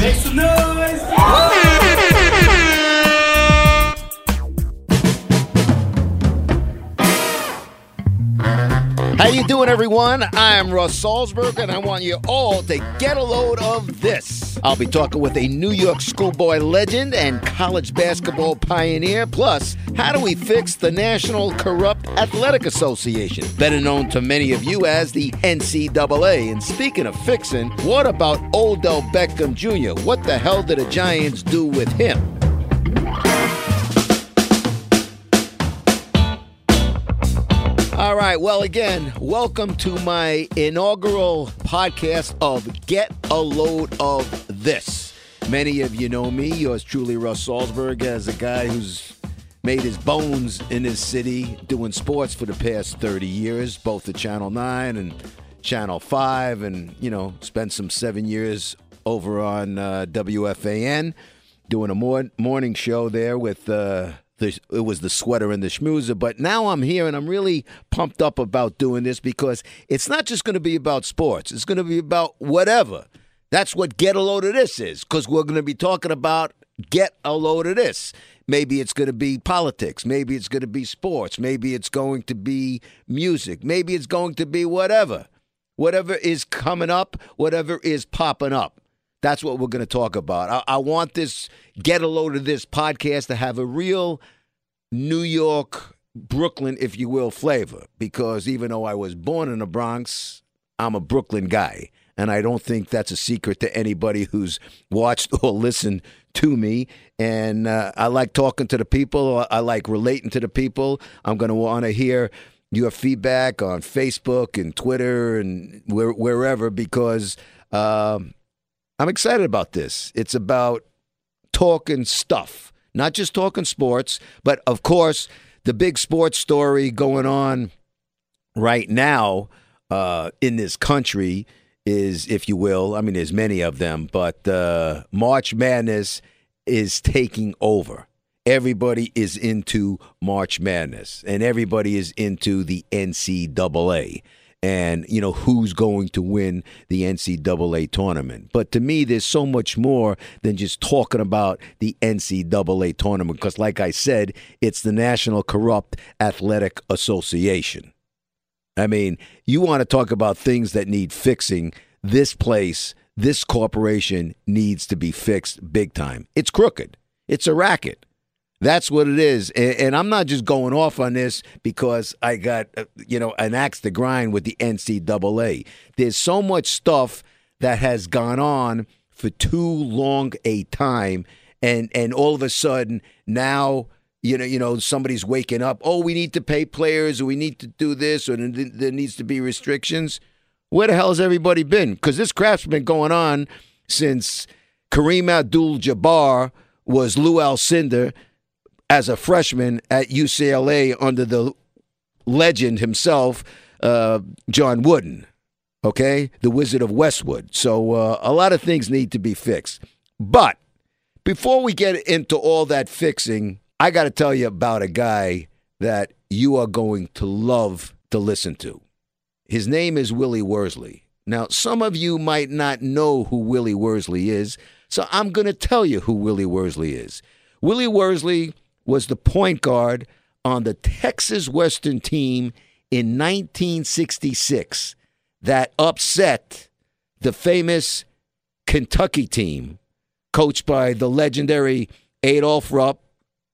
Make some noise! You doing, everyone? I am Russ Salzberg, and I want you all to get a load of this. I'll be talking with a New York schoolboy legend and college basketball pioneer. Plus, how do we fix the National Corrupt Athletic Association, better known to many of you as the NCAA? And speaking of fixing, what about Odell Beckham Jr.? What the hell did the Giants do with him? All right. Well, again, welcome to my inaugural podcast of Get a Load of This. Many of you know me, yours truly, Russ Salzberg, as a guy who's made his bones in this city doing sports for the past 30 years, both at Channel 9 and Channel 5, and, you know, spent some seven years over on uh, WFAN doing a mor- morning show there with. Uh, the, it was the sweater and the schmoozer. But now I'm here and I'm really pumped up about doing this because it's not just going to be about sports. It's going to be about whatever. That's what Get a Load of This is because we're going to be talking about Get a Load of This. Maybe it's going to be politics. Maybe it's going to be sports. Maybe it's going to be music. Maybe it's going to be whatever. Whatever is coming up, whatever is popping up. That's what we're going to talk about. I, I, want this get a load of this podcast to have a real New York, Brooklyn, if you will, flavor. Because even though I was born in the Bronx, I'm a Brooklyn guy. And I don't think that's a secret to anybody who's watched or listened to me. And uh, I like talking to the people, I like relating to the people. I'm going to want to hear your feedback on Facebook and Twitter and where, wherever because. Um, I'm excited about this. It's about talking stuff, not just talking sports, but of course, the big sports story going on right now uh, in this country is, if you will, I mean, there's many of them, but uh, March Madness is taking over. Everybody is into March Madness, and everybody is into the NCAA and you know who's going to win the NCAA tournament. But to me, there's so much more than just talking about the NCAA tournament because, like I said, it's the National Corrupt Athletic Association. I mean, you want to talk about things that need fixing. This place, this corporation needs to be fixed big time. It's crooked. It's a racket. That's what it is. And, and, I'm not just going off on this because I got, uh, you know, an axe to grind with the NCAA. There's so much stuff that has gone on for too long a time. And, and all of a sudden now, you know, you know, somebody's waking up. Oh, we need to pay players, or we need to do this, or there needs to be restrictions. Where the hell has everybody been? Because this crap's been going on since Kareem Abdul-Jabbar was Lou Alcindor as a freshman at UCLA under the legend himself, uh, John Wooden. Okay, the Wizard of Westwood. So uh, a lot of things need to be fixed. But before we get into all that fixing, I got to tell you about a guy that you are going to love to listen to. His name is Willie Worsley. Now, some of you might not know who Willie Worsley is, so I'm going to tell you who Willie Worsley is. Willie Worsley was the point guard on the Texas Western team in 1966 that upset the famous Kentucky team, coached by the legendary Adolph Rupp.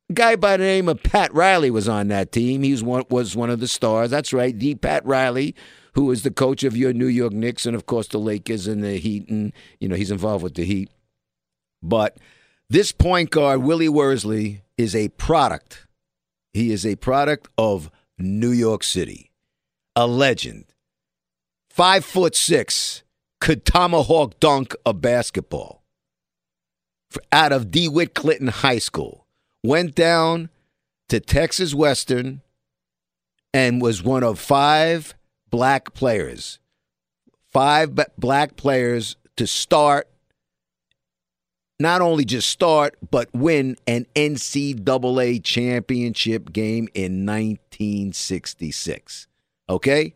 A guy by the name of Pat Riley was on that team. He was one, was one of the stars. That's right, the Pat Riley, who is the coach of your New York Knicks and, of course, the Lakers and the Heat. And, you know, he's involved with the Heat. But this point guard, Willie Worsley, is a product. He is a product of New York City. A legend. Five foot six, could tomahawk dunk a basketball. Out of DeWitt Clinton High School. Went down to Texas Western and was one of five black players. Five black players to start not only just start, but win an NCAA championship game in 1966. Okay?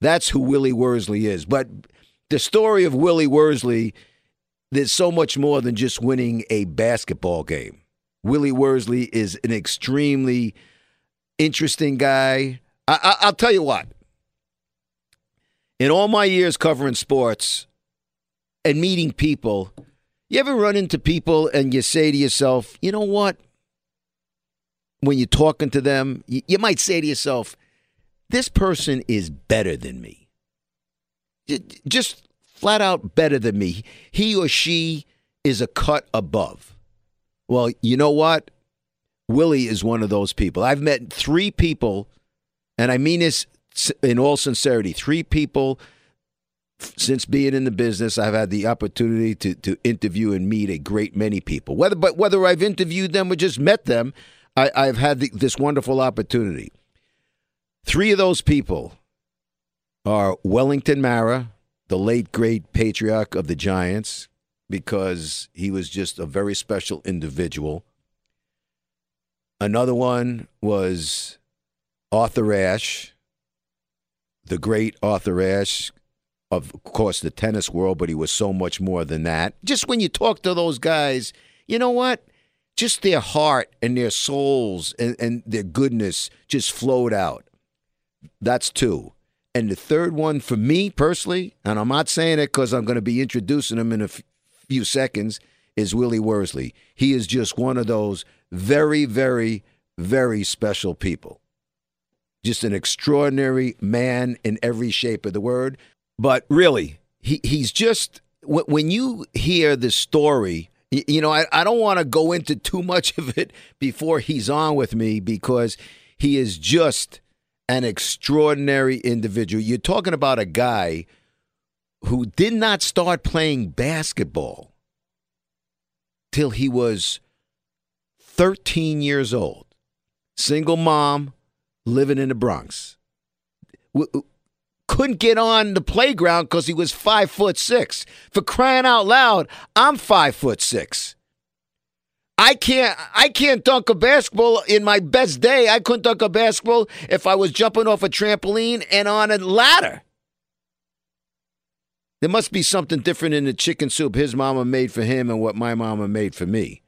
That's who Willie Worsley is. But the story of Willie Worsley, there's so much more than just winning a basketball game. Willie Worsley is an extremely interesting guy. I, I, will tell you what. In all my years covering sports and meeting people, you ever run into people and you say to yourself, you know what? When you're talking to them, you, you might say to yourself, this person is better than me. Just flat out better than me. He or she is a cut above. Well, you know what? Willie is one of those people. I've met three people, and I mean this in all sincerity three people since being in the business, I've had the opportunity to to interview and meet a great many people. Whether but whether I've interviewed them or just met them, I, have had the, this wonderful opportunity. Three of those people are Wellington Mara, the late great patriarch of the Giants, because he was just a very special individual. Another one was Arthur Ashe, the great Arthur Ashe, of course, the tennis world, but he was so much more than that. Just when you talk to those guys, you know what? Just their heart and their souls and, and their goodness just flowed out. That's two. And the third one for me personally, and I'm not saying it because I'm going to be introducing him in a f- few seconds, is Willie Worsley. He is just one of those very, very, very special people. Just an extraordinary man in every shape of the word. But really, he, he's just, when you hear the story, you know, I, I don't want to go into too much of it before he's on with me because he is just an extraordinary individual. You're talking about a guy who did not start playing basketball till he was 13 years old. Single mom living in the Bronx couldn't get on the playground because he was five foot six. For crying out loud, I'm five foot six. I can't I can't dunk a basketball in my best day. I couldn't dunk a basketball if I was jumping off a trampoline and on a ladder. There must be something different in the chicken soup his mama made for him and what my mama made for me.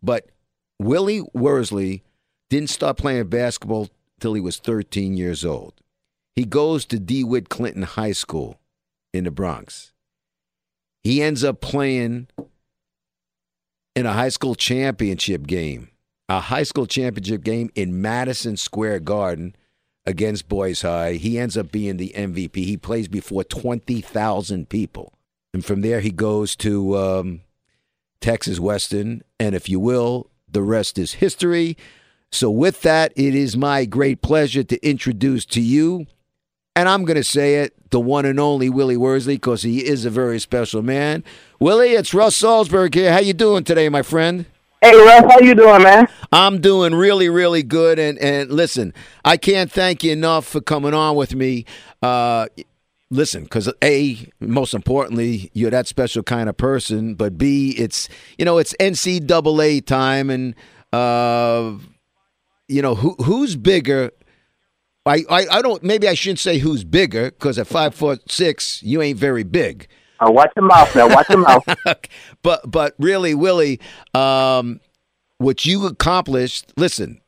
But Willie Worsley didn't start playing basketball till he was 13 years old. He goes to DeWitt Clinton High School in the Bronx. He ends up playing in a high school championship game, a high school championship game in Madison Square Garden against Boys High. He ends up being the MVP. He plays before 20,000 people. And from there, he goes to um, Texas Western. And if you will, the rest is history. So, with that, it is my great pleasure to introduce to you and I'm going to say it, the one and only Willie Worsley, because he is a very special man. Willie, it's Russ Salzberg here. How you doing today, my friend? Hey Russ, how you doing, man? I'm doing really, really good. And and listen, I can't thank you enough for coming on with me. Uh, listen, because a most importantly, you're that special kind of person. But b, it's you know it's NCAA time, and uh, you know who who's bigger I, I, I don't. Maybe I shouldn't say who's bigger because at five foot six, you ain't very big. Uh, watch your mouth, now. Watch your mouth. but but really, Willie, um, what you accomplished. Listen,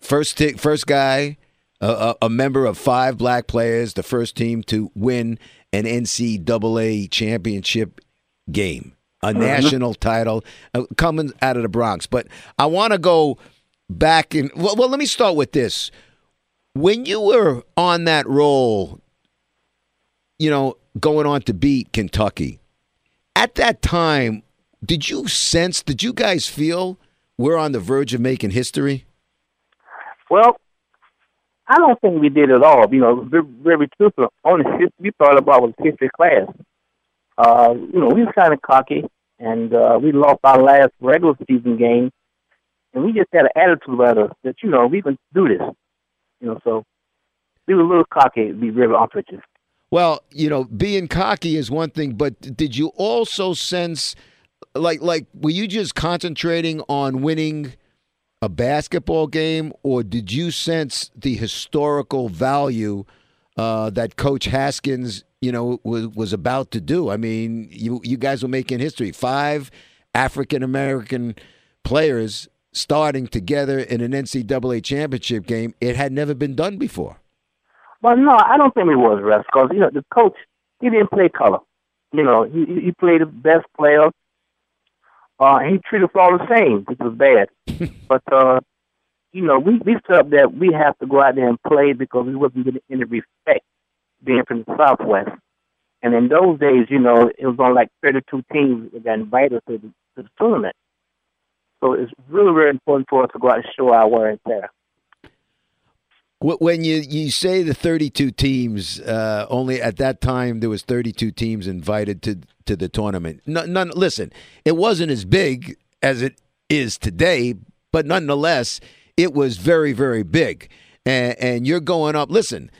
first t- first guy a, a member of five black players, the first team to win an NCAA championship game, a national title, uh, coming out of the Bronx. But I want to go back in. Well, well, let me start with this. When you were on that roll, you know, going on to beat Kentucky, at that time, did you sense, did you guys feel we're on the verge of making history? Well, I don't think we did at all. You know, very, truthful. Only history we thought about was history class. Uh, you know, we was kind of cocky, and uh, we lost our last regular season game, and we just had an attitude about us that you know we can do this. You know, so were a little cocky. Be with you. Well, you know, being cocky is one thing, but did you also sense, like, like were you just concentrating on winning a basketball game, or did you sense the historical value uh, that Coach Haskins, you know, was was about to do? I mean, you you guys were making history. Five African American players starting together in an NCAA championship game. It had never been done before. Well, no, I don't think it was rest because you know the coach he didn't play color. You know, he he played the best player. Uh, he treated us all the same, which was bad. but uh, you know, we we felt that we have to go out there and play because we wasn't getting any respect being from the Southwest. And in those days, you know, it was on like 32 teams that got invited to the, to the tournament. So it's really, really important for us to go out and show our and tear. When you, you say the 32 teams, uh, only at that time there was 32 teams invited to to the tournament. None, none, listen, it wasn't as big as it is today, but nonetheless, it was very very big. And, and you're going up. Listen,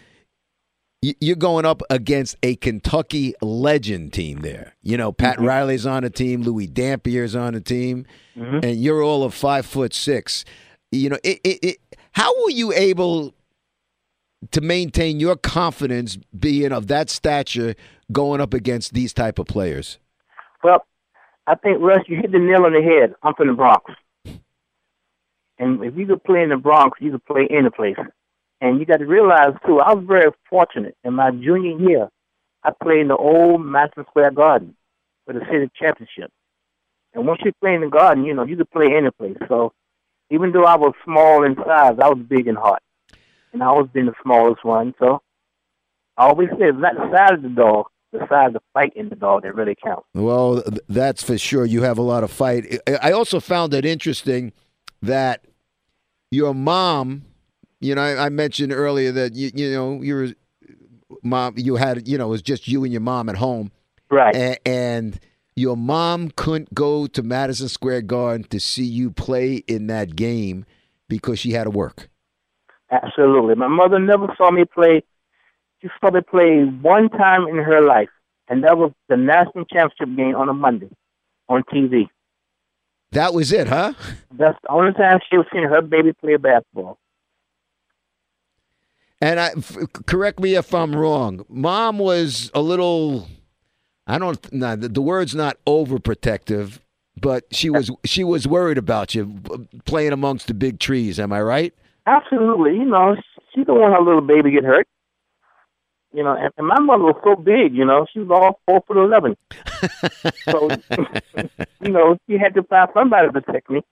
you're going up against a Kentucky legend team there. You know, Pat mm-hmm. Riley's on a team, Louie Dampier's on a team, mm-hmm. and you're all of five foot six. You know, it, it, it, how were you able to maintain your confidence being of that stature going up against these type of players? Well, I think Russ, you hit the nail on the head. I'm from the Bronx, and if you could play in the Bronx, you could play any place. And you got to realize too, I was very fortunate. In my junior year, I played in the old Madison Square Garden for the city championship. And once you play in the Garden, you know you could play any place. So even though I was small in size, I was big in heart and I always been the smallest one. So I always say it's not the size of the dog, the size of the fight in the dog that really counts. Well, that's for sure. You have a lot of fight. I also found it interesting that your mom, you know, I, I mentioned earlier that you, you know, you were mom, you had, you know, it was just you and your mom at home, right? and, and your mom couldn't go to Madison Square Garden to see you play in that game because she had to work. Absolutely. My mother never saw me play. She saw me play one time in her life, and that was the national championship game on a Monday on TV. That was it, huh? That's the only time she was seeing her baby play basketball. And I, f- correct me if I'm wrong. Mom was a little, I don't, nah, the, the word's not overprotective, but she was she was worried about you uh, playing amongst the big trees. Am I right? Absolutely. You know, she don't want her little baby get hurt. You know, and, and my mother was so big. You know, she was all four foot eleven. so, you know, she had to find somebody to protect me.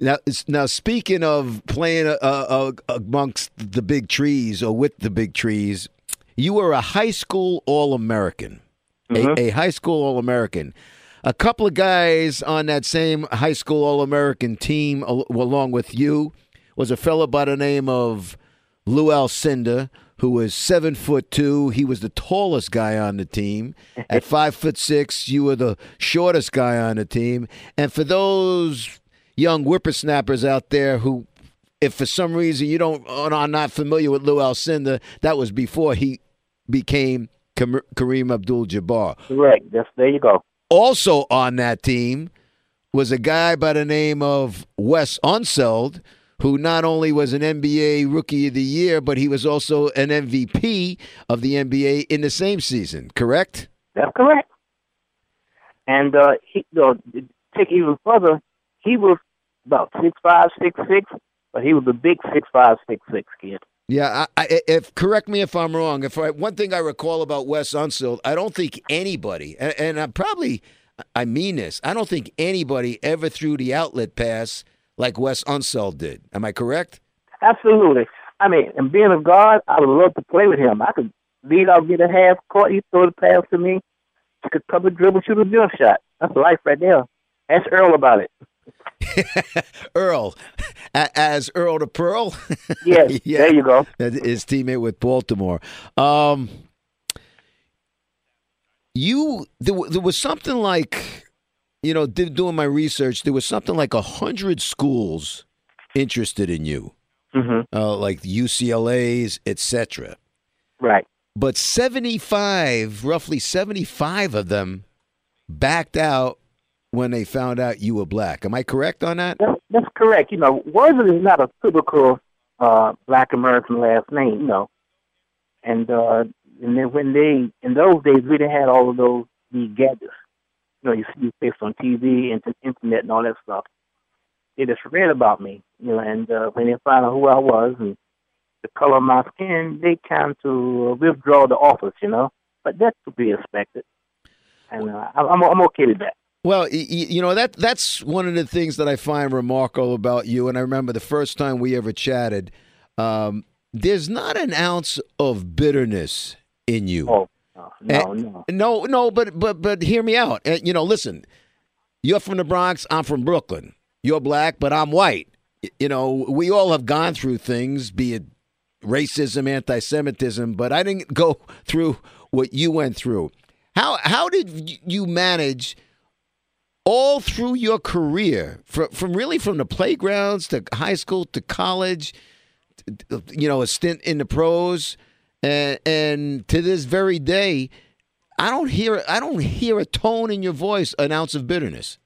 Now, now speaking of playing uh, uh, amongst the big trees or with the big trees, you were a high school All American, mm-hmm. a, a high school All American. A couple of guys on that same high school All American team, along with you, was a fellow by the name of Lou Alcindor, who was seven foot two. He was the tallest guy on the team. At five foot six, you were the shortest guy on the team. And for those young whippersnappers out there who, if for some reason you don't are not familiar with Lou Alcindor, that was before he became Kareem Abdul-Jabbar. Correct. Yes, there you go. Also on that team was a guy by the name of Wes Unseld who not only was an NBA Rookie of the Year, but he was also an MVP of the NBA in the same season. Correct? That's correct. And uh, he, uh, take even further, he was about six five, six six, but he was a big six five, six six kid. Yeah, I, I, if correct me if I'm wrong. If I, one thing I recall about Wes Unseld, I don't think anybody, and, and I probably, I mean this, I don't think anybody ever threw the outlet pass like Wes Unseld did. Am I correct? Absolutely. I mean, and being a guard, I would love to play with him. I could lead out, get a half court, he throw the pass to me. I could cover, dribble, shoot a jump shot. That's life right there. Ask Earl about it. Earl, as Earl the Pearl. Yes, yeah, there you go. His teammate with Baltimore. Um, you there, there was something like, you know, doing my research. There was something like a hundred schools interested in you, mm-hmm. uh, like UCLA's, etc. Right. But seventy-five, roughly seventy-five of them backed out when they found out you were black. Am I correct on that? That's, that's correct. You know, Worsley is not a typical uh, black American last name, you know. And uh, and then when they in those days we didn't have all of those the gadgets. You know, you see things on TV and internet and all that stuff. They just read about me, you know, and uh, when they found out who I was and the color of my skin, they kind to withdraw the office, you know. But that's to be expected, and uh, I'm I'm okay with that. Well, you know that that's one of the things that I find remarkable about you. And I remember the first time we ever chatted. Um, there's not an ounce of bitterness in you. Oh, no, no, no, no. But but but hear me out. You know, listen. You're from the Bronx. I'm from Brooklyn. You're black, but I'm white. You know, we all have gone through things, be it racism, anti-Semitism, but I didn't go through what you went through. How how did you manage? All through your career, from, from really from the playgrounds to high school to college, you know, a stint in the pros, and, and to this very day, I don't hear I don't hear a tone in your voice, an ounce of bitterness.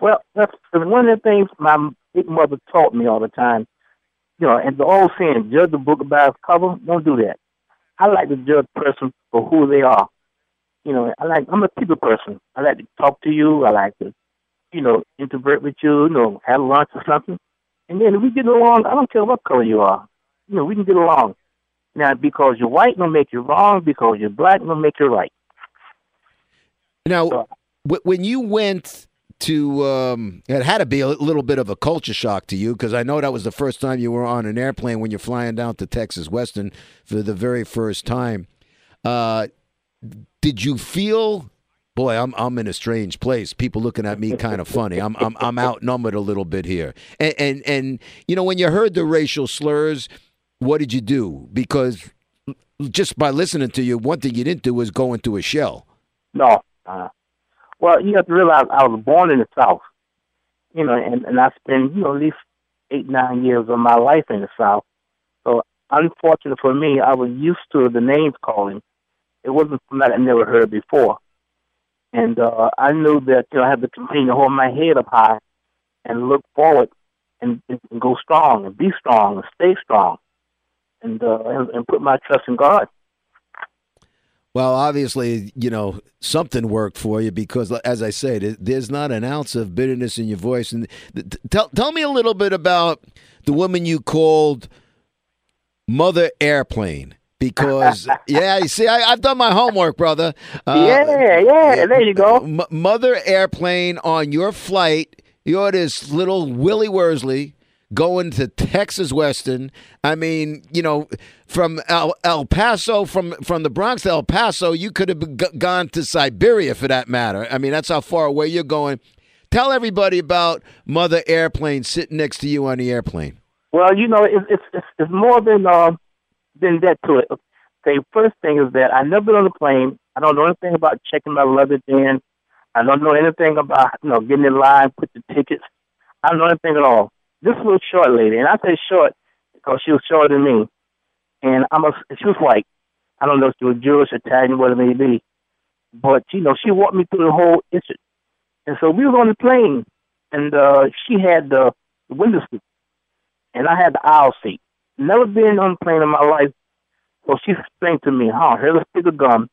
Well, that's one of the things my big mother taught me all the time. You know, and the old saying, "Judge the book by its cover." Don't do that. I like to judge a person for who they are you know, I like I'm a people person. I like to talk to you. I like to, you know, interact with you. You know, have lunch or something. And then if we get along, I don't care what color you are. You know, we can get along. Now, because you're white, don't make you wrong. Because you're black, don't make you right. Now, so, when you went to, um, it had to be a little bit of a culture shock to you because I know that was the first time you were on an airplane when you're flying down to Texas Western for the very first time. Uh, did you feel boy, I'm I'm in a strange place. People looking at me kind of funny. I'm I'm I'm outnumbered a little bit here. And and and you know when you heard the racial slurs, what did you do? Because just by listening to you, one thing you didn't do was go into a shell. No. Uh, well, you have to realize I was born in the South. You know, and and I spent you know at least eight nine years of my life in the South. So unfortunate for me, I was used to the names calling it wasn't something I never heard before. And uh, I knew that you know, I had to continue to hold my head up high and look forward and, and go strong and be strong and stay strong and, uh, and, and put my trust in God. Well, obviously, you know, something worked for you because, as I said, there's not an ounce of bitterness in your voice. And tell, tell me a little bit about the woman you called Mother Airplane because yeah, you see, I, have done my homework, brother. Uh, yeah, yeah, there you go. M- Mother Airplane on your flight. You're this little Willie Worsley going to Texas Western. I mean, you know, from El, El Paso, from from the Bronx to El Paso, you could have g- gone to Siberia for that matter. I mean, that's how far away you're going. Tell everybody about Mother Airplane sitting next to you on the airplane. Well, you know, it's it's, it's more than. Uh been that to it. Okay, first thing is that I never been on a plane. I don't know anything about checking my luggage in. I don't know anything about you know getting in line, put the tickets. I don't know anything at all. This little short lady, and I say short because she was shorter than me, and I'm a she was white. I don't know if she was Jewish, Italian, whatever it may be, but you know she walked me through the whole issue. And so we were on the plane, and uh, she had the window seat, and I had the aisle seat. Never been on a plane in my life. So she explained to me, huh, here's a stick of gum.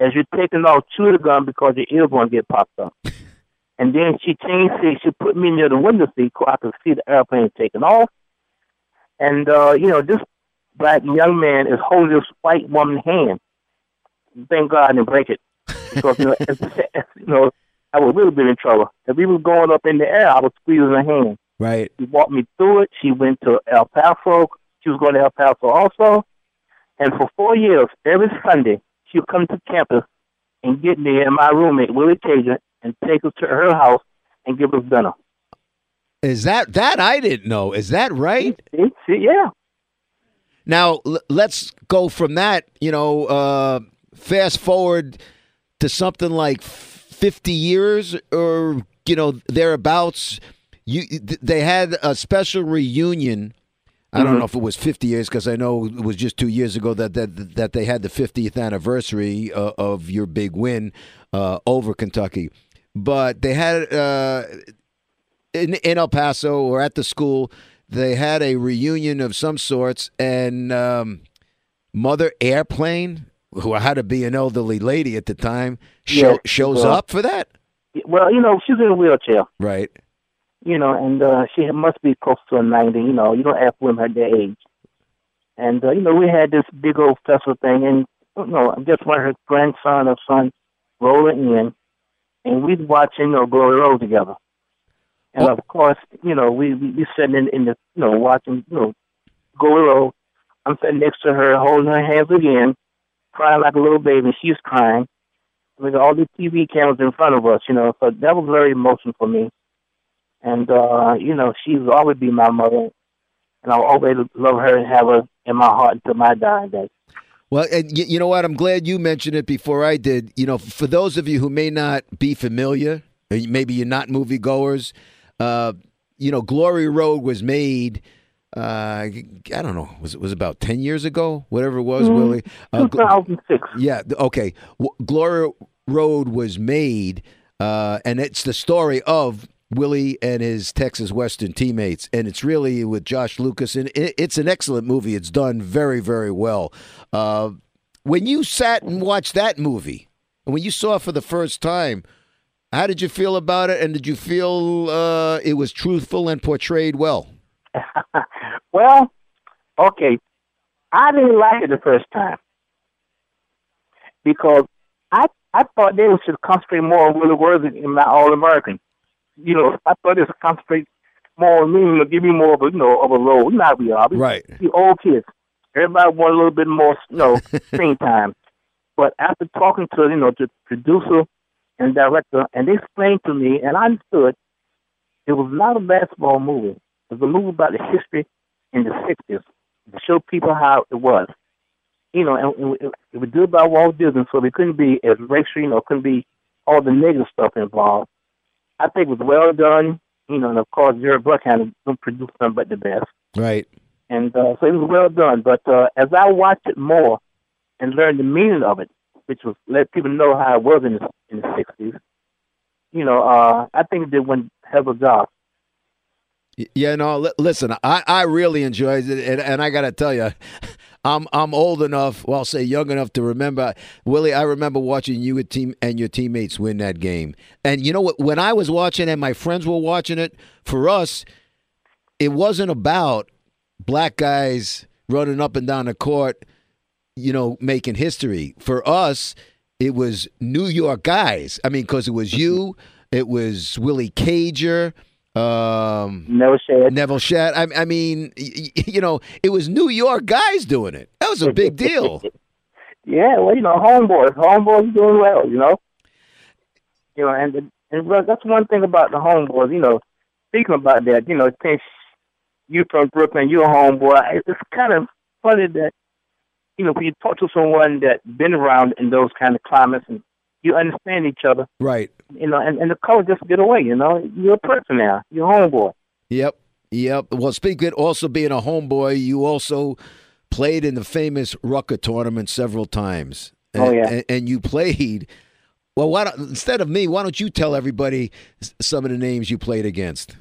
As you're taking off, chew the gum because your ear's going to get popped up. and then she changed seats. She put me near the window seat so I could see the airplane taking off. And, uh, you know, this black young man is holding this white woman's hand. Thank God I didn't break it. Because, you know, as, as, you know, I would really been in trouble. If we was going up in the air, I was squeezing her hand. Right. She walked me through it. She went to El Paso. She was going to El Paso also. And for four years, every Sunday, she would come to campus and get me and my roommate, Willie Cager, and take us to her house and give us dinner. Is that that I didn't know? Is that right? See, see, yeah. Now l- let's go from that. You know, uh, fast forward to something like fifty years or you know thereabouts. You they had a special reunion. I don't know if it was 50 years because I know it was just two years ago that that that they had the 50th anniversary uh, of your big win uh, over Kentucky. But they had uh, in, in El Paso or at the school, they had a reunion of some sorts, and um, Mother Airplane, who had to be an elderly lady at the time, show, Yeah, shows well- up for that. Well, you know, she's in a wheelchair. Right. You know, and uh, she must be close to a 90. You know, you don't ask women her their age. And, uh, you know, we had this big old festival thing, and, you know, just when her grandson or son rolling in, and we'd watching, you know, Glory Road together. And, Oh. of course, you know, we, we, we sitting in, in the, you know, watching, you know, Glory Road. I'm sitting next to her, holding her hands again, crying like a little baby. She's crying. With all the TV cameras in front of us, you know, so that was very emotional for me and uh, you know she's always be my mother, and I'll always love her and have her in my heart until my dying day. Well, and y- you know what? I'm glad you mentioned it before I did. You know, for those of you who may not be familiar, or maybe you're not moviegoers, uh, you know, Glory Road was made. Uh, I don't know. Was it was about ten years ago? Whatever it was, Willie. Uh, Gl- 2006. yeah. Okay. W- Glory Road was made, uh, and it's the story of Willie and his Texas Western teammates, and it's really with Josh Lucas, and it's an excellent movie. It's done very, very well. Uh, when you sat and watched that movie, and when you saw it for the first time, how did you feel about it? And did you feel uh, it was truthful and portrayed well? well, okay, I didn't like it the first time because I I thought they should concentrate more on Willie Worthy in my All American. You know, I thought they should concentrate more on me, you know, give me more of a you know of a role. Not we are, we, Right. The old kids. Everybody want a little bit more, you know, screen time. But after talking to you know the producer and director, and they explained to me, and I understood, it was not a basketball movie. It was a movie about the history in the '60s to show people how it was. You know, and, it, it was did by Walt Disney, so it couldn't be as racial, you know, couldn't be all the negative stuff involved. I think it was well done. You know, and of course, Jerry Bruckheimer don't produce nothing but the best Right. and uh, so it was well done. But uh, as I watched it more and learned the meaning of it, which was let people know how it was in the in the sixties, you know, uh, I think it did one hell of a job. Yeah, no. Li- listen, I, I really enjoyed it, and, and I got to tell you, I'm I'm old enough, well, I'll say young enough to remember, Willie. I remember watching you and team and your teammates win that game. And you know what? When I was watching and my friends were watching it, for us, it wasn't about black guys running up and down the court, you know, making history. For us, it was New York guys. I mean, because it was you, it was Willie Cager. Um, Never said Nevil Shed. I, I mean, y- y- you know, it was New York guys doing it. That was a big deal. Yeah, well, you know, homeboys, homeboys doing well, you know. You know, and and that's one thing about the homeboys. You know, speaking about that, you know, since you from Brooklyn, you're a homeboy. it- It's kind of funny that you know when you talk to someone that been around in those kind of climates and you understand each other. Right. You know, and and the color just get away. You know, you're a person now. You're a homeboy. Yep. Yep. Well, speaking of also being a homeboy, you also played in the famous Rucker tournament several times. And, Oh, yeah. And, and you played. Well, why don't, instead of me, why don't you tell everybody some of the names you played against?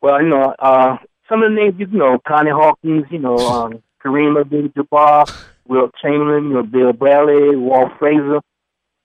Well, you know, uh, some of the names you know, Connie Hawkins, you know, um, Kareem Abdul-Jabbar, Wilt Chamberlain, you know, Bill Bradley, Walt Frazier,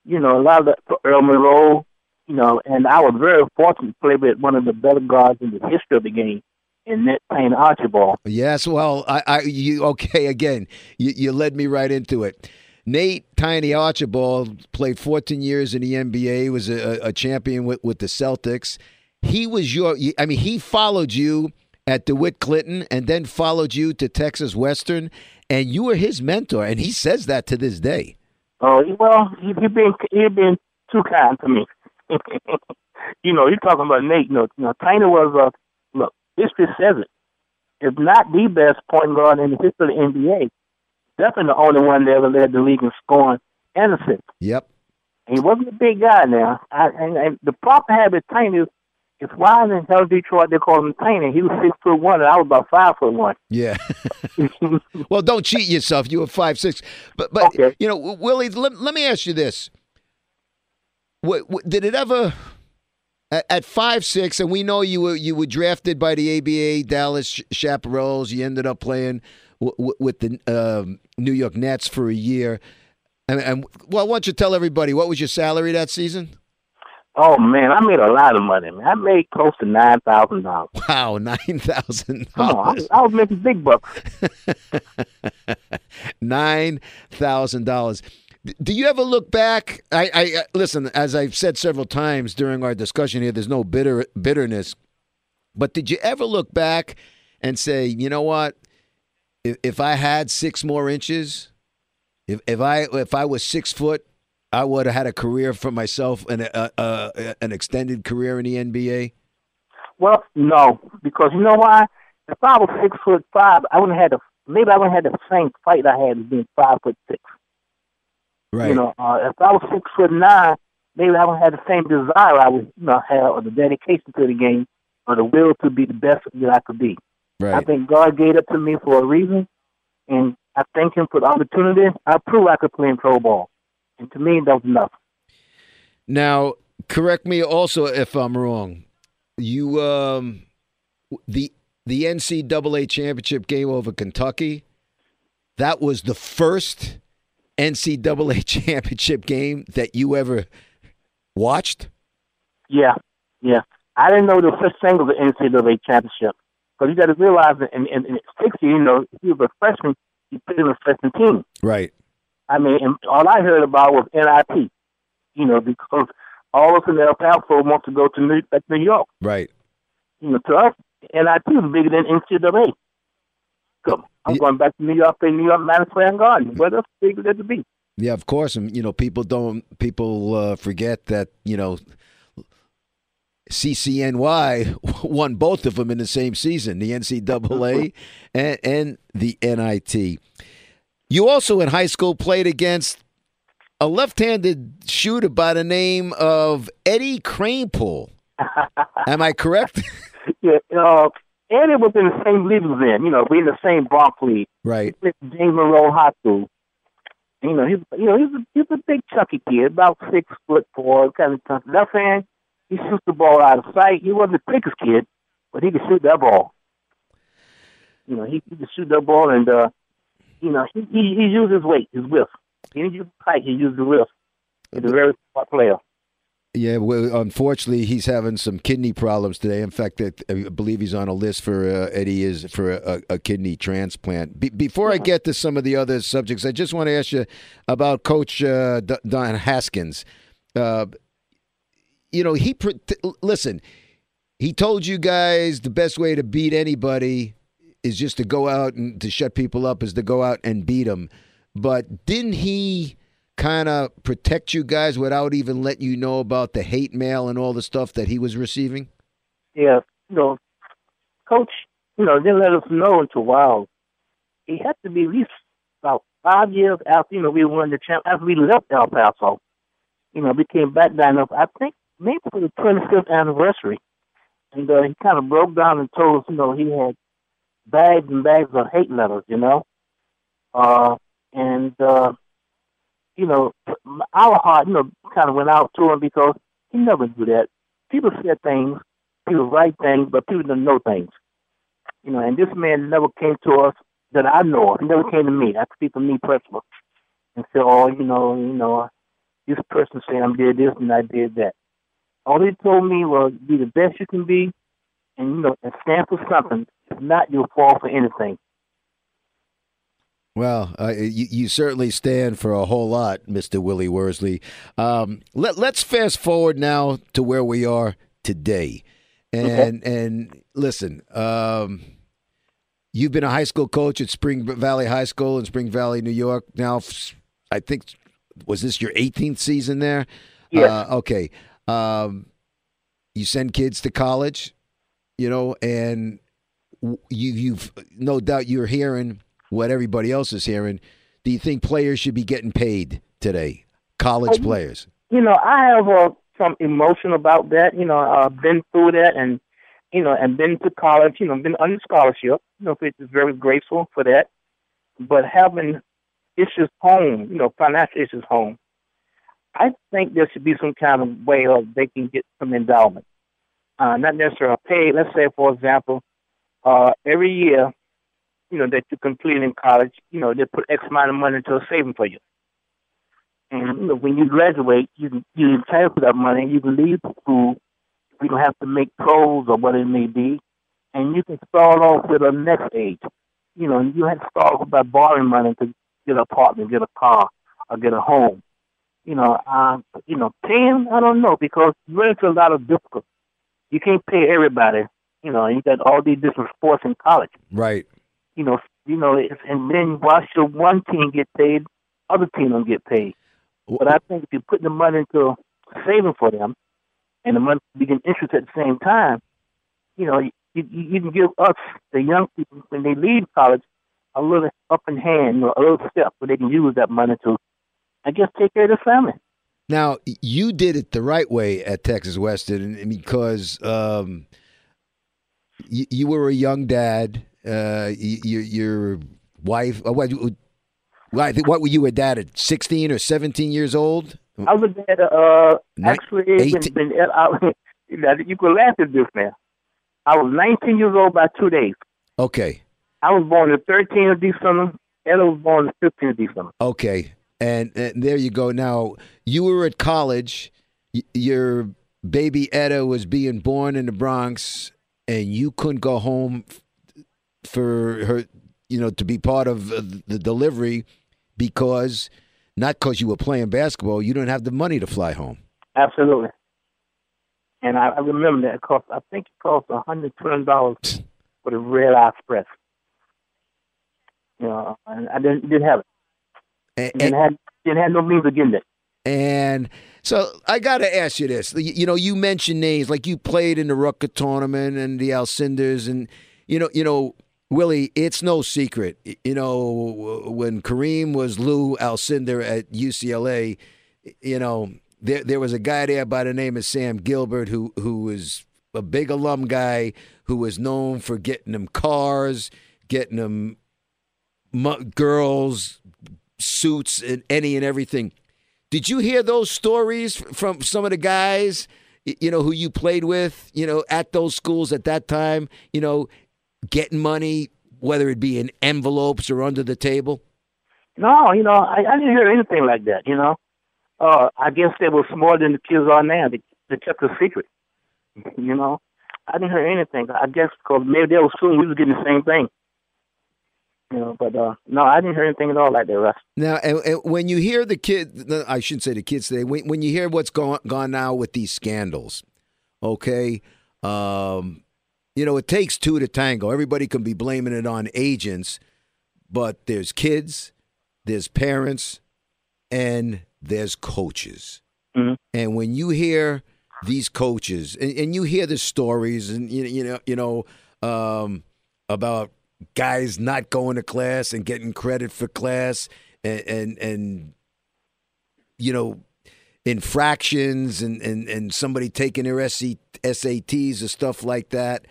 you know, a lot of the Earl Monroe, you know, and I was very fortunate to play with one of the better guards in the history of the game, and Nate Tiny Archibald. Yes, well, I, I you okay again? You, you led me right into it. Nate Tiny Archibald played 14 years in the NBA. Was a, a champion with, with the Celtics. He was your. I mean, he followed you at DeWitt Clinton and then followed you to Texas Western, and you were his mentor. And he says that to this day. Oh well, he he been he been too kind to me. you know, you're talking about Nate. You know, you know Tiny was a look. History says it. If not the best point guard in the history of the NBA, definitely the only one that ever led the league in scoring and assists. Yep. He wasn't a big guy now. I, and, and the problem I have with Tiny is, is why in hell Detroit they call him Tiny? He was six foot one, and I was about five foot one. Yeah. well, don't cheat yourself. You were five six, but but Okay. you know, Willie. Let, let me ask you this: what, what, Did it ever? At, at five six, and we know you were you were drafted by the ABA Dallas Chaparrals. You ended up playing w- w- with the um, New York Nets for a year. And, and well, why don't you tell everybody what was your salary that season? Oh man, I made a lot of money. Man, I made close to nine thousand dollars. Wow, nine thousand I, dollars. was- I was making big bucks. Nine thousand dollars. Do you ever look back? I, I uh, listen. As I've said several times during our discussion here, there's no bitter bitterness. But did you ever look back and say, you know what? If, if I had six more inches, if if I if I was six foot, I would have had a career for myself and a, a, a, an extended career in the NBA. Well, no, because you know why? If I was six foot five, I wouldn't have had the maybe I wouldn't have had the same fight I had being five foot six. Right. You know, uh, if I was six foot nine, maybe I wouldn't have the same desire I would, you know, have or the dedication to the game or the will to be the best that I could be. Right. I think God gave it to me for a reason, and I thank Him for the opportunity. I proved I could play in pro ball, and to me, that was enough. Now, correct me also if I'm wrong. You um the the NCAA championship game over Kentucky, that was the first NCAA championship game that you ever watched? Yeah, yeah. I didn't know there was such thing as an NCAA championship. Because you got to realize that in, in, in 60, you know, if you were a freshman, you played in a freshman team. Right. I mean, all I heard about was NIT, you know, because all of us in El Paso want to go to New, to New York. Right. You know, to us, NIT is bigger than NCAA. Come, I'm Yeah. going back to New York, play New York Madison Square Garden. What else bigger than to be? Yeah, of course. And you know, people don't people uh, forget that, you know, CCNY won both of them in the same season, the NCAA and, and the NIT. You also in high school played against a left-handed shooter by the name of Eddie Kranepool. Am I correct? Yeah, uh, Eddie was in the same league as in. You know, we in the same Bronx league. right. James Monroe High School. You know, he's you know he's a, he's a big chunky kid, about six foot four, kind of tough. Left hand, he shoots the ball out of sight. He wasn't the quickest kid, but he could shoot that ball. You know, he, he could shoot that ball, and uh, you know, he he, he used his weight, his whiff. He didn't use height; he used the whiff. He's a very smart player. Yeah, well, unfortunately, he's having some kidney problems today. In fact, I believe he's on a list for uh, Eddie is for a, a kidney transplant. Be- before I get to some of the other subjects, I just want to ask you about Coach uh, D- Don Haskins. Uh, you know, he pre- t- listen. He told you guys the best way to beat anybody is just to go out and to shut people up is to go out and beat them. But didn't he kind of protect you guys without even letting you know about the hate mail and all the stuff that he was receiving? Yeah, you know, coach, you know, didn't let us know until a while. He had to be at least about five years after, you know, we won the champ after we left El Paso. You know, we came back down up I think maybe for the twenty fifth anniversary. And uh, he kind of broke down and told us, you know, he had bags and bags of hate letters, you know. Uh and uh you know, our heart, you know, kind of went out to him because he never do that. People said things, people write things, but people don't know things. You know, and this man never came to us that I know of. He never came to me. I speak for me personally. And said, oh, you know, you know, this person said I did this and I did that. All he told me was be the best you can be and you know and stand for something. If not, you'll fall for anything. Well, uh, you, you, certainly stand for a whole lot, Mr. Willie Worsley. Um, let, us fast forward now to where we are today. And okay. and listen, um, you've been a high school coach at Spring Valley High School in Spring Valley, New York. Now, I think was this your 18th season there? Yeah. Uh, okay. Um, you send kids to college, you know, and you you've no doubt you're hearing what everybody else is hearing. Do you think players should be getting paid today? College players. You know, I have uh, some emotion about that. You know, I've been through that, and you know, and been to college. You know, been under scholarship. You know, is very grateful for that. But having issues home, you know, financial issues home, I think there should be some kind of way of they can get some endowment. Uh, not necessarily paid. Let's say, for example, uh, every year you know, that you complete in college, you know, they put X amount of money into a saving for you. And you know, when you graduate, you you entitled for that money. You can leave school. You don't have to make clothes or what it may be, and you can start off with a next age. You know, you have to start off by borrowing money to get an apartment, get a car, or get a home. You know, uh, you know, paying I don't know because you run into a lot of difficulty. You can't pay everybody. You know, you got all these different sports in college. Right you know, you know, and then watch your one team get paid, other team don't get paid. But I think if you put the money into saving for them, and the money begin interest at the same time, you know, you, you, you can give us the young people when they leave college a little up in hand, you know, a little step where they can use that money to, I guess, take care of their family. Now you did it the right way at Texas Western because um, you, you were a young dad uh, your your wife. Uh, what, what were you a dad at sixteen or seventeen years old? I was a dad. Uh, actually, been, been, I, you could laugh at this now. I was nineteen years old by two days. Okay. I was born the 13th of December. Ella was born the 15th of December. Okay, and, and there you go. Now you were at college. Y- your baby Etta was being born in the Bronx, and you couldn't go home for her, you know, to be part of uh, the delivery because not because you were playing basketball, you didn't have the money to fly home. Absolutely. And I, I remember that it cost. I think it cost one hundred twenty dollars for the Red Eye Express. You know, and I didn't didn't have it. And, and didn't have no means of getting it. And so I got to ask you this. You know, you mentioned names like you played in the Rucker tournament and the Alcindors, and you know, you know, Willie, it's no secret. You know, when Kareem was Lou Alcindor at UCLA, you know, there there was a guy there by the name of Sam Gilbert who who was a big alum guy who was known for getting them cars, getting them girls, suits, and any and everything. Did you hear those stories from some of the guys, you know, who you played with, you know, at those schools at that time? You know, getting money, whether it be in envelopes or under the table? No, you know, I, I didn't hear anything like that. You know, uh, I guess they were smarter than the kids are now. They, they kept a secret. You know, I didn't hear anything. I guess because maybe they were assuming we was getting the same thing. You know, but uh, no, I didn't hear anything at all like that, Russ. Now, and, and when you hear the kid, I shouldn't say the kids today. When, when you hear what's gone gone now with these scandals, okay, um, you know, it takes two to tango. Everybody can be blaming it on agents, but there's kids, there's parents, and there's coaches. Mm-hmm. And when you hear these coaches and, and, you hear the stories and you, you know you know um, about guys not going to class and getting credit for class and and, and you know infractions and, and, and somebody taking their SATs or stuff like that.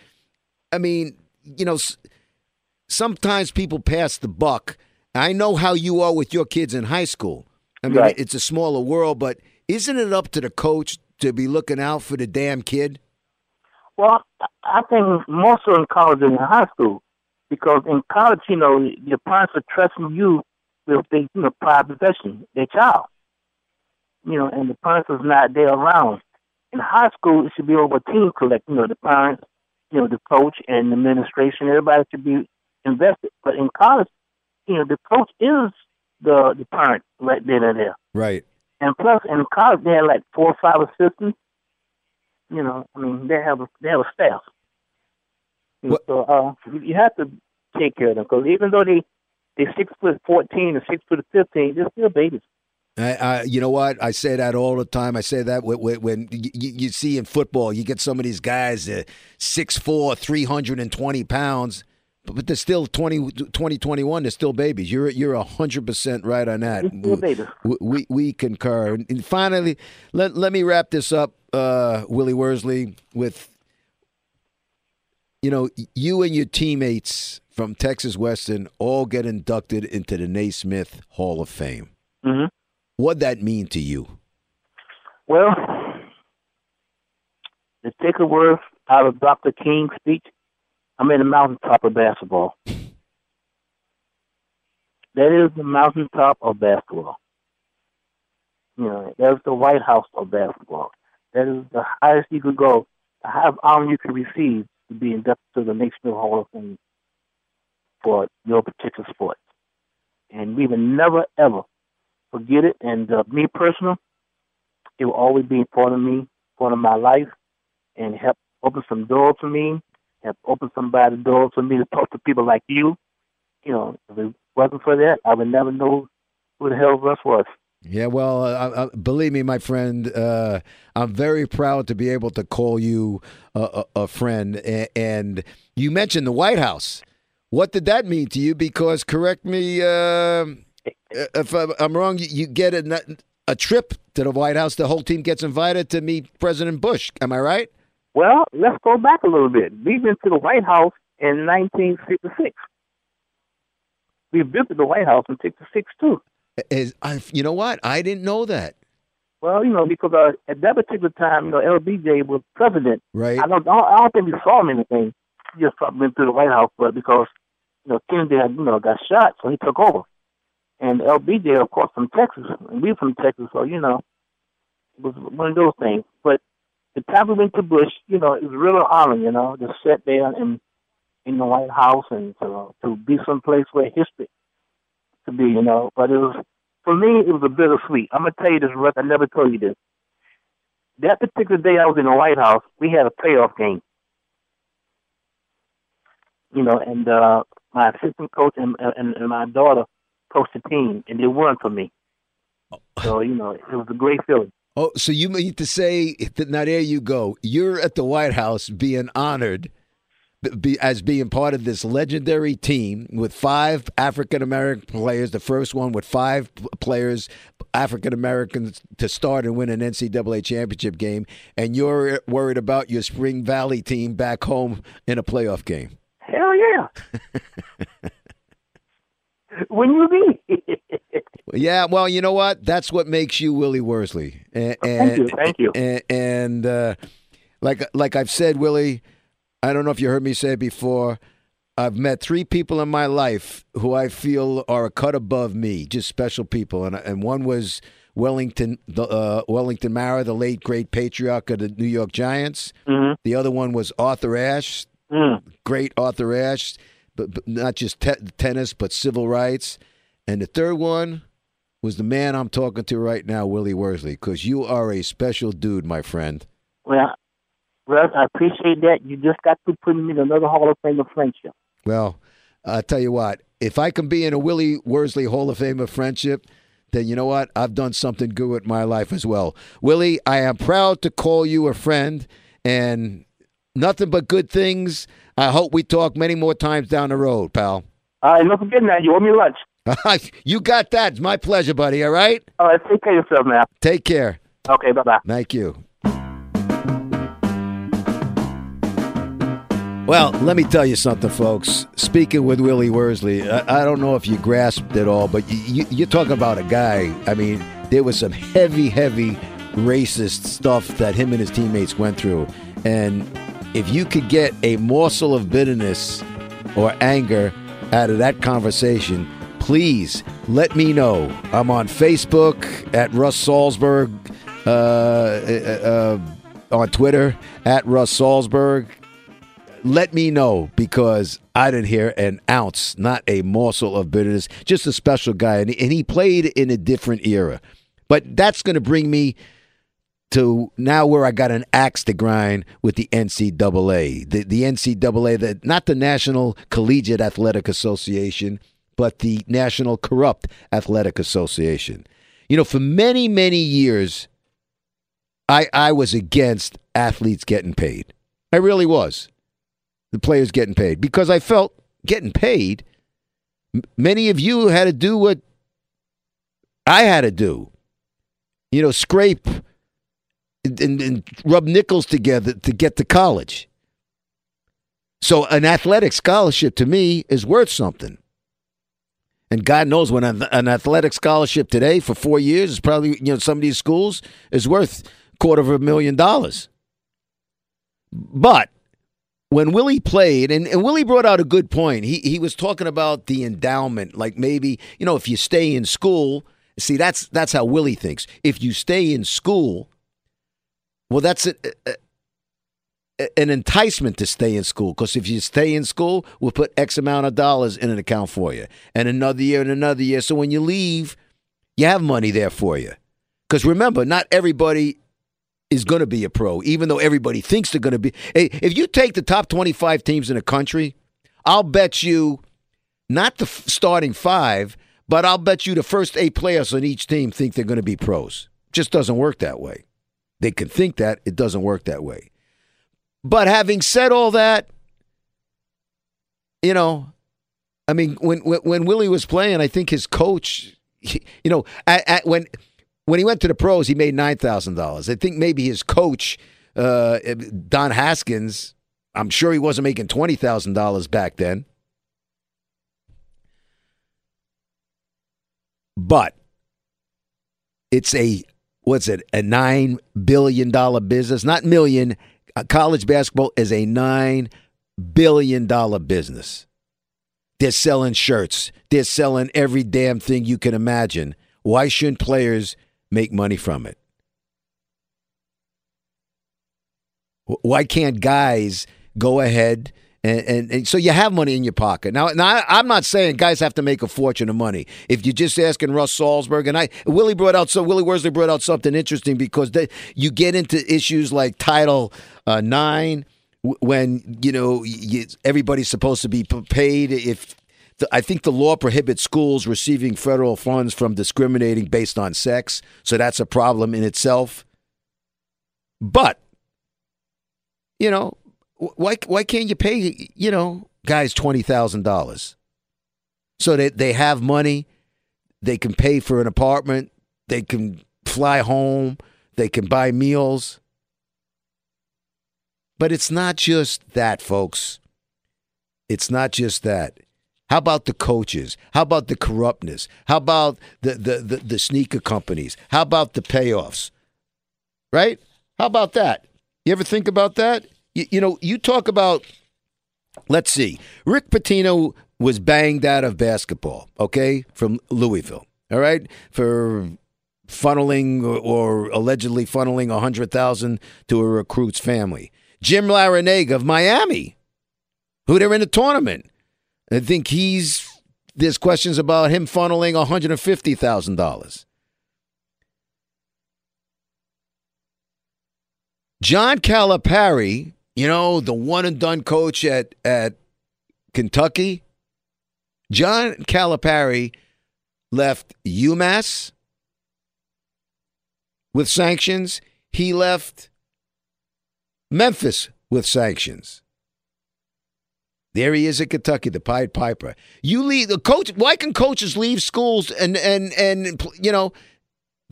I mean, you know, sometimes people pass the buck. I know how you are with your kids in high school. I mean, right. it's a smaller world, but isn't it up to the coach to be looking out for the damn kid? Well, I think more so in college than in high school, because in college, you know, your parents are trusting you with their, you know, private possession, their child. You know, and the parents is not there around. In high school, it should be over a team collect. You know, the parents, you know, the coach and the administration, everybody should be invested. But in college, you know, the coach is the the parent right then and there. Right. And plus, in college, they have like four or five assistants. You know, I mean, they have a, they have a staff. You know, so uh, you- have to take care of them because even though they they six foot fourteen or six foot fifteen, they're still babies. I, I, you know what? I say that all the time. I say that when, when, when you, you see in football, you get some of these guys, uh, 6'4", 320 pounds, but, but they're still 20, 20, 21. They're still babies. You're you're hundred percent right on that. We, we we concur. And finally, let let me wrap this up, uh, Willie Worsley, with you know you and your teammates from Texas Western all get inducted into the Naismith Hall of Fame. hmm What'd that mean to you? Well, to take a word out of Dr. King's speech, I'm in the mountaintop of basketball. That is the mountaintop of basketball. You know, that's the White House of basketball. That is the highest you could go, the highest honor you can receive to be inducted to the Naismith Hall of Fame for your particular sport. And we will never, ever forget it. And uh, me personal, it will always be part of me, part of my life, and help open some doors for me, help open somebody doors for me to talk to people like you. You know, if it wasn't for that, I would never know who the hell Russ was. Yeah, well, uh, uh, believe me, my friend, uh, I'm very proud to be able to call you a, a, a friend. A- And you mentioned the White House. What did that mean to you? Because, correct me uh, if I'm wrong, you, you get a, a trip to the White House. The whole team gets invited to meet President Bush. Am I right? Well, let's go back a little bit. We've been to the White House in 1966. We visited the White House in 66 too. Is, I, you know what? I didn't know that. Well, you know, because uh, at that particular time, you know, LBJ was president. Right. I don't, I don't think we saw him anything. He just went through the White House, but because you know Kennedy, had, you know, got shot, so he took over. And LBJ, of course, from Texas, and we from Texas, so you know, it was one of those things. But the time we went to Bush, you know, it was really honor, you know, to sit there in in the White House and to to be someplace where history to be, you know. But it was for me, it was a bittersweet. I'm gonna tell you this, Russ. I never told you this. That particular day I was in the White House, we had a playoff game. You know, and uh my assistant coach and, and and my daughter coached the team, and they won for me. So you know, it was a great feeling. Oh, so you mean to say that now there you go. You're at the White House being honored be, as being part of this legendary team with five African American players. The first one with five players, African Americans, to start and win an NCAA championship game, and you're worried about your Spring Valley team back home in a playoff game. Hell yeah! when you be? Yeah, well, you know what? That's what makes you Willie Worsley. And, thank you, thank you. And, and uh, like like I've said, Willie, I don't know if you heard me say it before. I've met three people in my life who I feel are a cut above me, just special people, and and one was Wellington the uh, Wellington Mara, the late great patriarch of the New York Giants. hmm The other one was Arthur Ashe, mm. great Arthur Ashe, but, but not just te- tennis, but civil rights. And the third one was the man I'm talking to right now, Willie Worsley, because you are a special dude, my friend. Well, Russ, I appreciate that. You just got to put me in another Hall of Fame of friendship. Well, I'll tell you what, if I can be in a Willie Worsley Hall of Fame of friendship, then you know what? I've done something good with my life as well. Willie, I am proud to call you a friend and nothing but good things. I hope we talk many more times down the road, pal. All right, don't forget now, you owe me lunch. you got that. It's my pleasure, buddy. All right? All right, take care of yourself man. Take care. Okay, bye bye. Thank you. Well, let me tell you something, folks. Speaking with Willie Worsley, I, I don't know if you grasped it all, but you, you, you're talking about a guy. I mean, there was some heavy, heavy racist stuff that him and his teammates went through. And if you could get a morsel of bitterness or anger out of that conversation, please let me know. I'm on Facebook at Russ Salzberg, uh, uh, uh, on Twitter at Russ Salzberg. Let me know because I didn't hear an ounce, not a morsel of bitterness. Just a special guy, and he, played in a different era. But that's going to bring me to now where I got an axe to grind with the NCAA. The, the NCAA, the, not the National Collegiate Athletic Association, but the National Corrupt Athletic Association. You know, for many, many years, I, I was against athletes getting paid. I really was. The players getting paid because I felt getting paid. Many of you had to do what I had to do. You know, scrape and, and, and rub nickels together to get to college. So an athletic scholarship to me is worth something. And God knows when an, an athletic scholarship today for four years is probably, you know, some of these schools is worth quarter of a million dollars. But when Willie played, and, and Willie brought out a good point. He he was talking about the endowment, like maybe you know if you stay in school. See, that's that's how Willie thinks. If you stay in school, well, that's a, a, an enticement to stay in school. Because if you stay in school, we'll put X amount of dollars in an account for you, and another year and another year. So when you leave, you have money there for you. Because remember, not everybody is going to be a pro, even though everybody thinks they're going to be. If you take the top 25 teams in the country, I'll bet you not the starting five, but I'll bet you the first eight players on each team think they're going to be pros. Just doesn't work that way. They can think that, it doesn't work that way. But having said all that, you know, I mean, when when, when Willie was playing, I think his coach, you know, at, at, when when he went to the pros, he made nine thousand dollars. I think maybe his coach, uh, Don Haskins, I'm sure he wasn't making twenty thousand dollars back then. But it's a what's it a nine billion dollar business, not million. Uh, college basketball is a nine billion dollar business. They're selling shirts. They're selling every damn thing you can imagine. Why shouldn't players make money from it? Why can't guys go ahead and, and, and so you have money in your pocket now? Now I'm not saying guys have to make a fortune of money. If you're just asking Russ Salzberg and I, Willie brought out so Willie Worsley brought out something interesting because they, you get into issues like Title uh, Nine when you know everybody's supposed to be paid if. I think the law prohibits schools receiving federal funds from discriminating based on sex, so that's a problem in itself. But you know, why why can't you pay you know guys twenty thousand dollars so that they have money, they can pay for an apartment, they can fly home, they can buy meals. But it's not just that, folks. It's not just that. How about the coaches? How about the corruptness? How about the, the, the, the sneaker companies? How about the payoffs? Right? How about that? You ever think about that? You, you know, you talk about, let's see, Rick Pitino was banged out of basketball, okay, from Louisville, all right, for funneling or, or allegedly funneling a hundred thousand to a recruit's family. Jim Larrañaga of Miami, who they're in the tournament. I think he's there's questions about him funneling one hundred and fifty thousand dollars. John Calipari, you know, the one and done coach at at Kentucky. John Calipari left UMass with sanctions. He left Memphis with sanctions. There he is at Kentucky, the Pied Piper. You leave the coach. Why can coaches leave schools and and and you know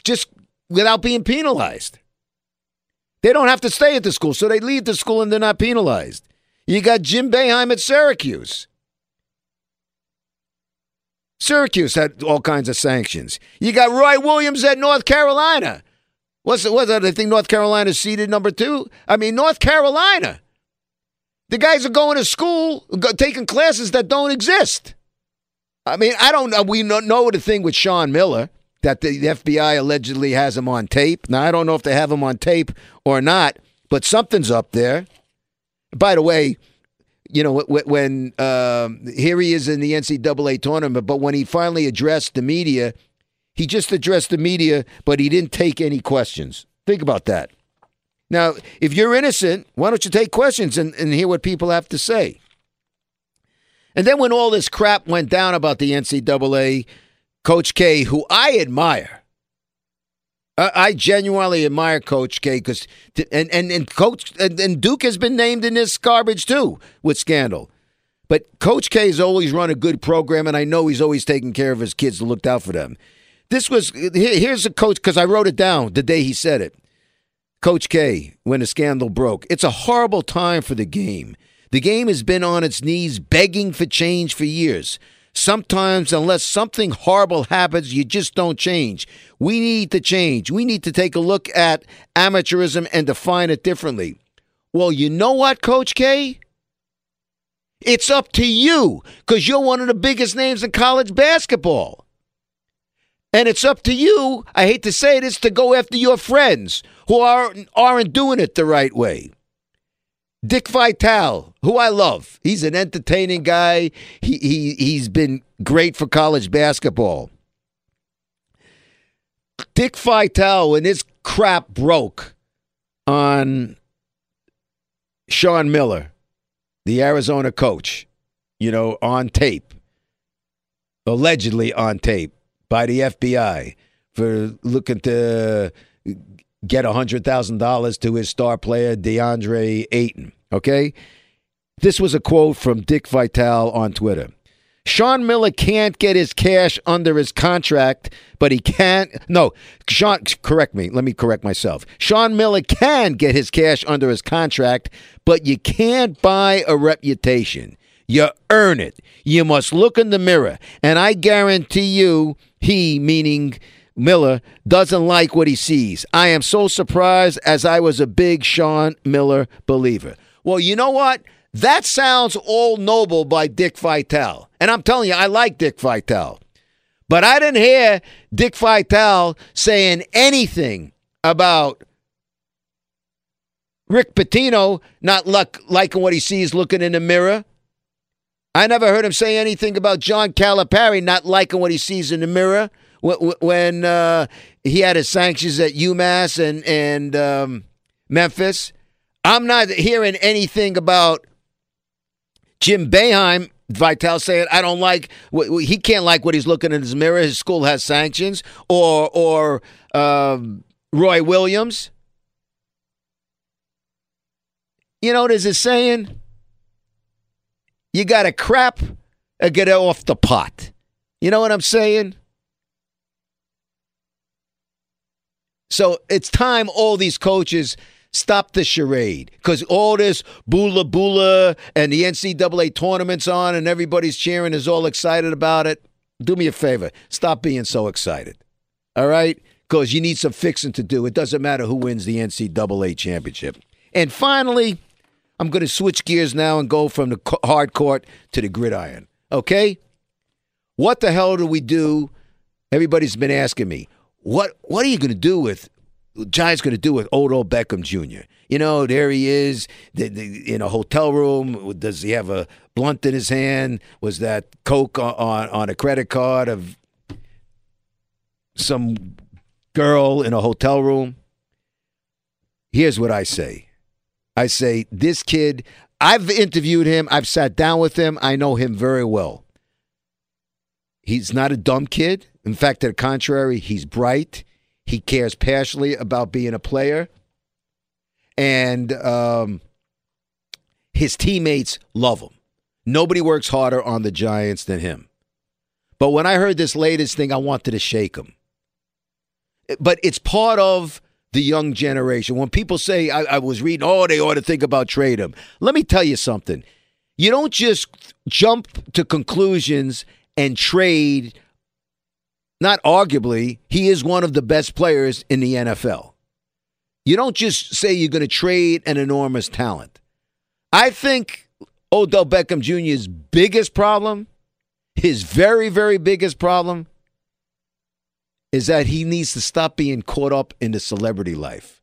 just without being penalized? They don't have to stay at the school, so they leave the school and they're not penalized. You got Jim Boeheim at Syracuse. Syracuse had all kinds of sanctions. You got Roy Williams at North Carolina. What's? What's that? I think North Carolina seeded number two. I mean, North Carolina. The guys are going to school, taking classes that don't exist. I mean, I don't know. We know, know the thing with Sean Miller that the FBI allegedly has him on tape. Now, I don't know if they have him on tape or not, but something's up there. By the way, you know, when um, here he is in the NCAA tournament, but when he finally addressed the media, he just addressed the media, but he didn't take any questions. Think about that. Now, if you're innocent, why don't you take questions and, and hear what people have to say? And then when all this crap went down about the NCAA, Coach K, who I admire, I, I genuinely admire Coach K because and, and and Coach and, and Duke has been named in this garbage too with scandal. But Coach K has always run a good program, and I know he's always taken care of his kids and looked out for them. This was here, here's a coach because I wrote it down the day he said it. Coach K, when the scandal broke, it's a horrible time for the game. The game has been on its knees begging for change for years. Sometimes, unless something horrible happens, you just don't change. We need to change. We need to take a look at amateurism and define it differently. Well, you know what, Coach K? It's up to you because you're one of the biggest names in college basketball. And it's up to you, I hate to say this, to go after your friends who aren't, aren't doing it the right way. Dick Vitale, who I love. He's an entertaining guy. He, he, he's been great for college basketball. Dick Vitale, when this crap broke on Sean Miller, the Arizona coach, you know, on tape, allegedly on tape by the FBI for looking to get $100,000 to his star player, DeAndre Ayton. Okay? This was a quote from Dick Vitale on Twitter. Sean Miller can't get his cash under his contract, but he can't. No, Sean, correct me. Let me correct myself. Sean Miller can get his cash under his contract, but you can't buy a reputation. You earn it. You must look in the mirror. And I guarantee you, he, meaning Miller, doesn't like what he sees. I am so surprised as I was a big Sean Miller believer. Well, you know what? That sounds all noble by Dick Vitale. And I'm telling you, I like Dick Vitale. But I didn't hear Dick Vitale saying anything about Rick Pitino not luck, liking what he sees looking in the mirror. I never heard him say anything about John Calipari not liking what he sees in the mirror when uh, he had his sanctions at UMass and and um, Memphis. I'm not hearing anything about Jim Boeheim. Vitale saying, "I don't like. He can't like what he's looking in his mirror. His school has sanctions." Or or um, Roy Williams. You know what is it saying? You got to crap or get off the pot. You know what I'm saying? So it's time all these coaches stop the charade because all this bula bula and the NCAA tournament's on and everybody's cheering is all excited about it. Do me a favor, stop being so excited. All right? Because you need some fixing to do. It doesn't matter who wins the NCAA championship. And finally, I'm going to switch gears now and go from the hard court to the gridiron. Okay? What the hell do we do? Everybody's been asking me. What what are you going to do with Giants going to do with Odell Beckham Jr.? You know, there he is the, the, in a hotel room. Does he have a blunt in his hand? Was that coke on, on, on a credit card of some girl in a hotel room? Here's what I say. I say this kid. I've interviewed him. I've sat down with him. I know him very well. He's not a dumb kid. In fact, to the contrary, he's bright. He cares passionately about being a player. And um, his teammates love him. Nobody works harder on the Giants than him. But when I heard this latest thing, I wanted to shake him. But it's part of the young generation. When people say, I, I was reading, oh, they ought to think about trade him. Let me tell you something. You don't just jump to conclusions and trade not arguably, he is one of the best players in the NFL. You don't just say you're going to trade an enormous talent. I think Odell Beckham Jr.'s biggest problem, his very, very biggest problem, is that he needs to stop being caught up in the celebrity life.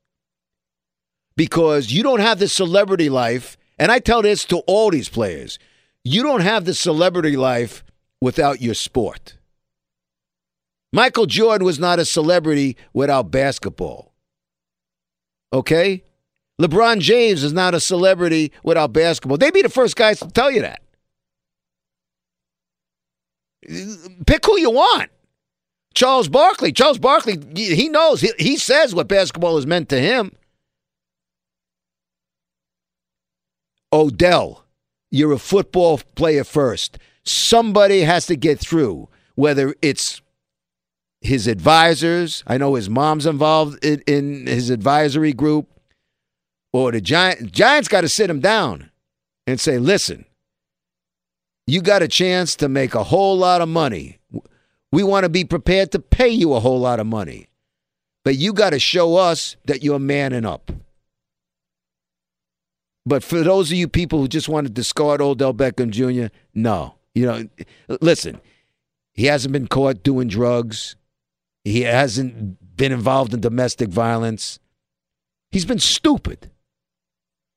Because you don't have the celebrity life And I tell this to all these players you don't have the celebrity life without your sport. Michael Jordan was not a celebrity without basketball. Okay? LeBron James is not a celebrity without basketball. They'd be the first guys to tell you that. Pick who you want. Charles Barkley. Charles Barkley, he knows. He, he says what basketball has meant to him. Odell, you're a football player first. Somebody has to get through, whether it's his advisors. I know his mom's involved in, in his advisory group. Or the Giant, Giants got to sit him down and say, listen, you got a chance to make a whole lot of money. We want to be prepared to pay you a whole lot of money. But you got to show us that you're manning up. But for those of you people who just want to discard Odell Beckham Jr., no. You know, listen, he hasn't been caught doing drugs. He hasn't been involved in domestic violence. He's been stupid.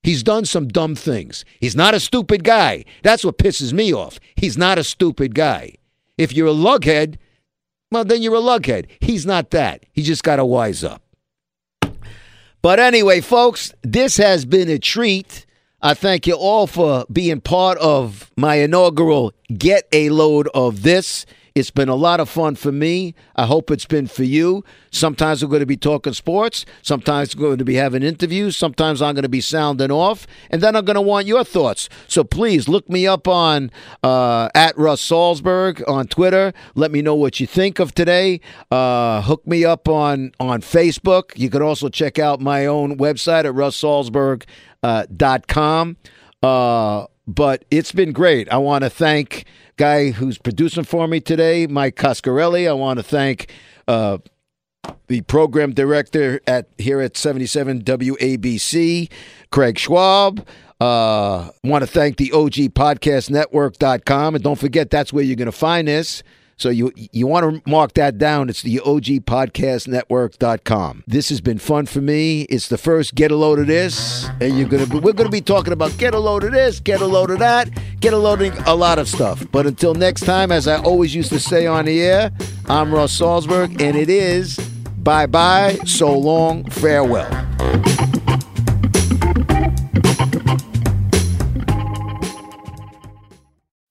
He's done some dumb things. He's not a stupid guy. That's what pisses me off. He's not a stupid guy. If you're a lughead, well, then you're a lughead. He's not that. He just got to wise up. But anyway, folks, this has been a treat. I thank you all for being part of my inaugural Get a Load of This. It's been a lot of fun for me. I hope it's been for you. Sometimes we're going to be talking sports. Sometimes we're going to be having interviews. Sometimes I'm going to be sounding off. And then I'm going to want your thoughts. So please look me up on uh, at Russ Salzberg on Twitter. Let me know what you think of today. Uh, hook me up on, on Facebook. You can also check out my own website at russsalzberg.com. Uh, uh, but it's been great. I want to thank guy who's producing for me today, Mike Coscarelli. I want to thank uh, the program director at here at 77 WABC, Craig Schwab. Uh, want to thank the OG Podcast Network.com. And don't forget, that's where you're going to find this. So you you want to mark that down. It's the OG Podcast Network.com. This has been fun for me. It's the first get a load of this. And you're gonna be, we're gonna be talking about get a load of this, get a load of that, get a load of a lot of stuff. But until next time, as I always used to say on the air, I'm Russ Salzberg, and it is bye bye, so long, farewell.